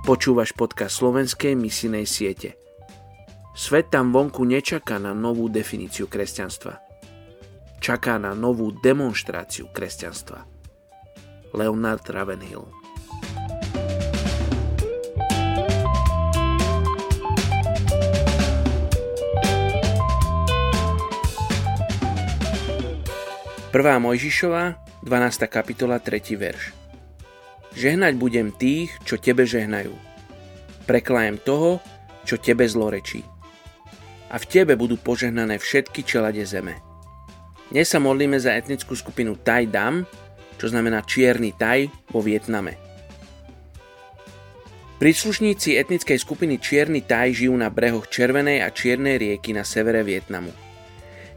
Počúvaš podcast slovenskej misinej siete. Svet tam vonku nečaká na novú definíciu kresťanstva. Čaká na novú demonstráciu kresťanstva. Leonard Ravenhill Prvá Mojžišova, 12. kapitola, 3. verš. Žehnať budem tých, čo tebe žehnajú. Preklajem toho, čo tebe zlorečí. A v tebe budú požehnané všetky čelade zeme. Dnes sa modlíme za etnickú skupinu Tai Dam, čo znamená čierny Taj vo Vietname. Príslušníci etnickej skupiny Čierny Taj žijú na brehoch Červenej a Čiernej rieky na severe Vietnamu.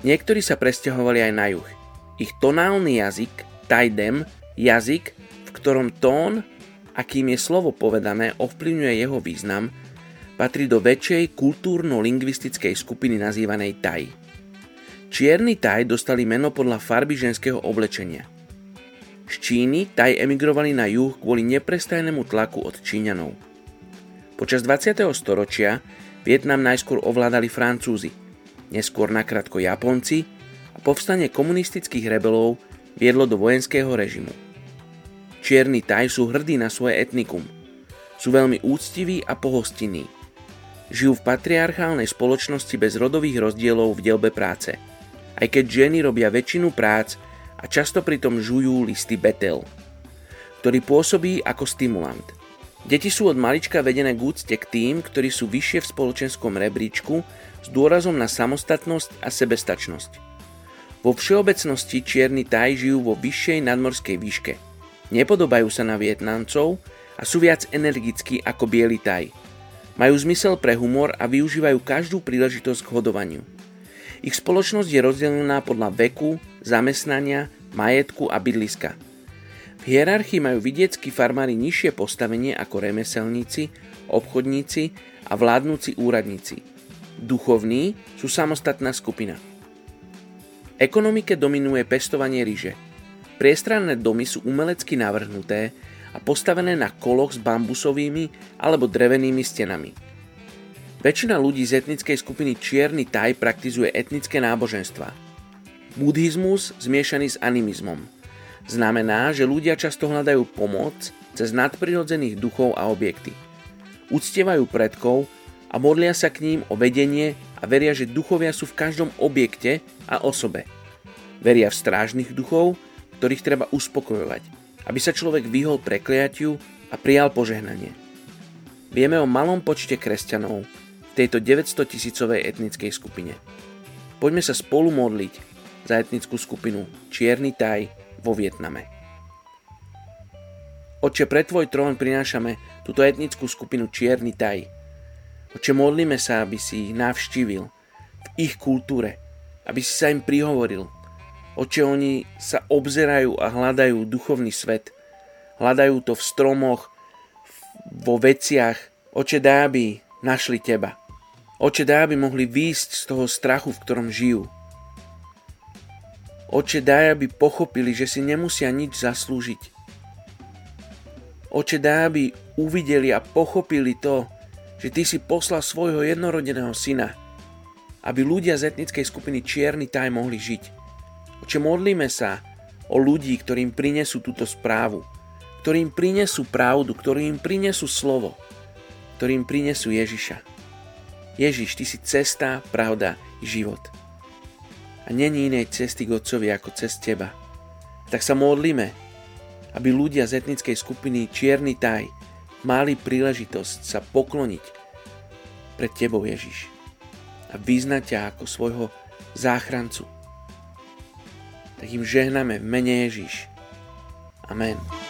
Niektorí sa presťahovali aj na juh. Ich tonálny jazyk, Tai Dem, jazyk, ktorom tón, akým je slovo povedané, ovplyvňuje jeho význam, patrí do väčšej kultúrno-lingvistickej skupiny nazývanej Taj. Čierni Taj dostali meno podľa farby ženského oblečenia. Z Číny Taj emigrovali na juh kvôli neprestajnému tlaku od Číňanov. Počas 20. storočia Vietnam najskôr ovládali Francúzi, neskôr nakrátko Japonci a povstanie komunistických rebelov viedlo do vojenského režimu. Čierni Taj sú hrdí na svoje etnikum. Sú veľmi úctiví a pohostinní. Žijú v patriarchálnej spoločnosti bez rodových rozdielov v dielbe práce. Aj keď ženy robia väčšinu prác a často pritom žujú listy betel, ktorý pôsobí ako stimulant. Deti sú od malička vedené k úcte k tým, ktorí sú vyššie v spoločenskom rebríčku s dôrazom na samostatnosť a sebestačnosť. Vo všeobecnosti čierni taj žijú vo vyššej nadmorskej výške – Nepodobajú sa na Vietnamcov a sú viac energickí ako bieli taj. Majú zmysel pre humor a využívajú každú príležitosť k hodovaniu. Ich spoločnosť je rozdelená podľa veku, zamestnania, majetku a bydliska. V hierarchii majú vidieckí farmári nižšie postavenie ako remeselníci, obchodníci a vládnúci úradníci. Duchovní sú samostatná skupina. Ekonomike dominuje pestovanie ryže – Priestranné domy sú umelecky navrhnuté a postavené na koloch s bambusovými alebo drevenými stenami. Väčšina ľudí z etnickej skupiny Čierny Taj praktizuje etnické náboženstva. Buddhizmus zmiešaný s animizmom. Znamená, že ľudia často hľadajú pomoc cez nadprirodzených duchov a objekty. Uctievajú predkov a modlia sa k ním o vedenie a veria, že duchovia sú v každom objekte a osobe. Veria v strážnych duchov ktorých treba uspokojovať, aby sa človek vyhol prekliatiu a prijal požehnanie. Vieme o malom počte kresťanov v tejto 900 tisícovej etnickej skupine. Poďme sa spolu modliť za etnickú skupinu Čierny Taj vo Vietname. Oče, pre Tvoj trón prinášame túto etnickú skupinu Čierny Taj. Oče, modlíme sa, aby si ich navštívil v ich kultúre, aby si sa im prihovoril, Oče, oni sa obzerajú a hľadajú duchovný svet. Hľadajú to v stromoch, vo veciach. Oče, dá, aby našli Teba. Oče, dá, aby mohli výjsť z toho strachu, v ktorom žijú. Oče, daj, aby pochopili, že si nemusia nič zaslúžiť. Oče, daj, aby uvideli a pochopili to, že Ty si poslal svojho jednorodeného syna, aby ľudia z etnickej skupiny Čierny taj mohli žiť. Oče, modlíme sa o ľudí, ktorým prinesú túto správu, ktorým prinesú pravdu, ktorým prinesú slovo, ktorým prinesú Ježiša. Ježiš, Ty si cesta, pravda i život. A není inej cesty k Otcovi ako cez Teba. Tak sa modlíme, aby ľudia z etnickej skupiny Čierny taj mali príležitosť sa pokloniť pred Tebou, Ježiš. A vyznať ťa ako svojho záchrancu tak im žehname v mene Ježiš. Amen.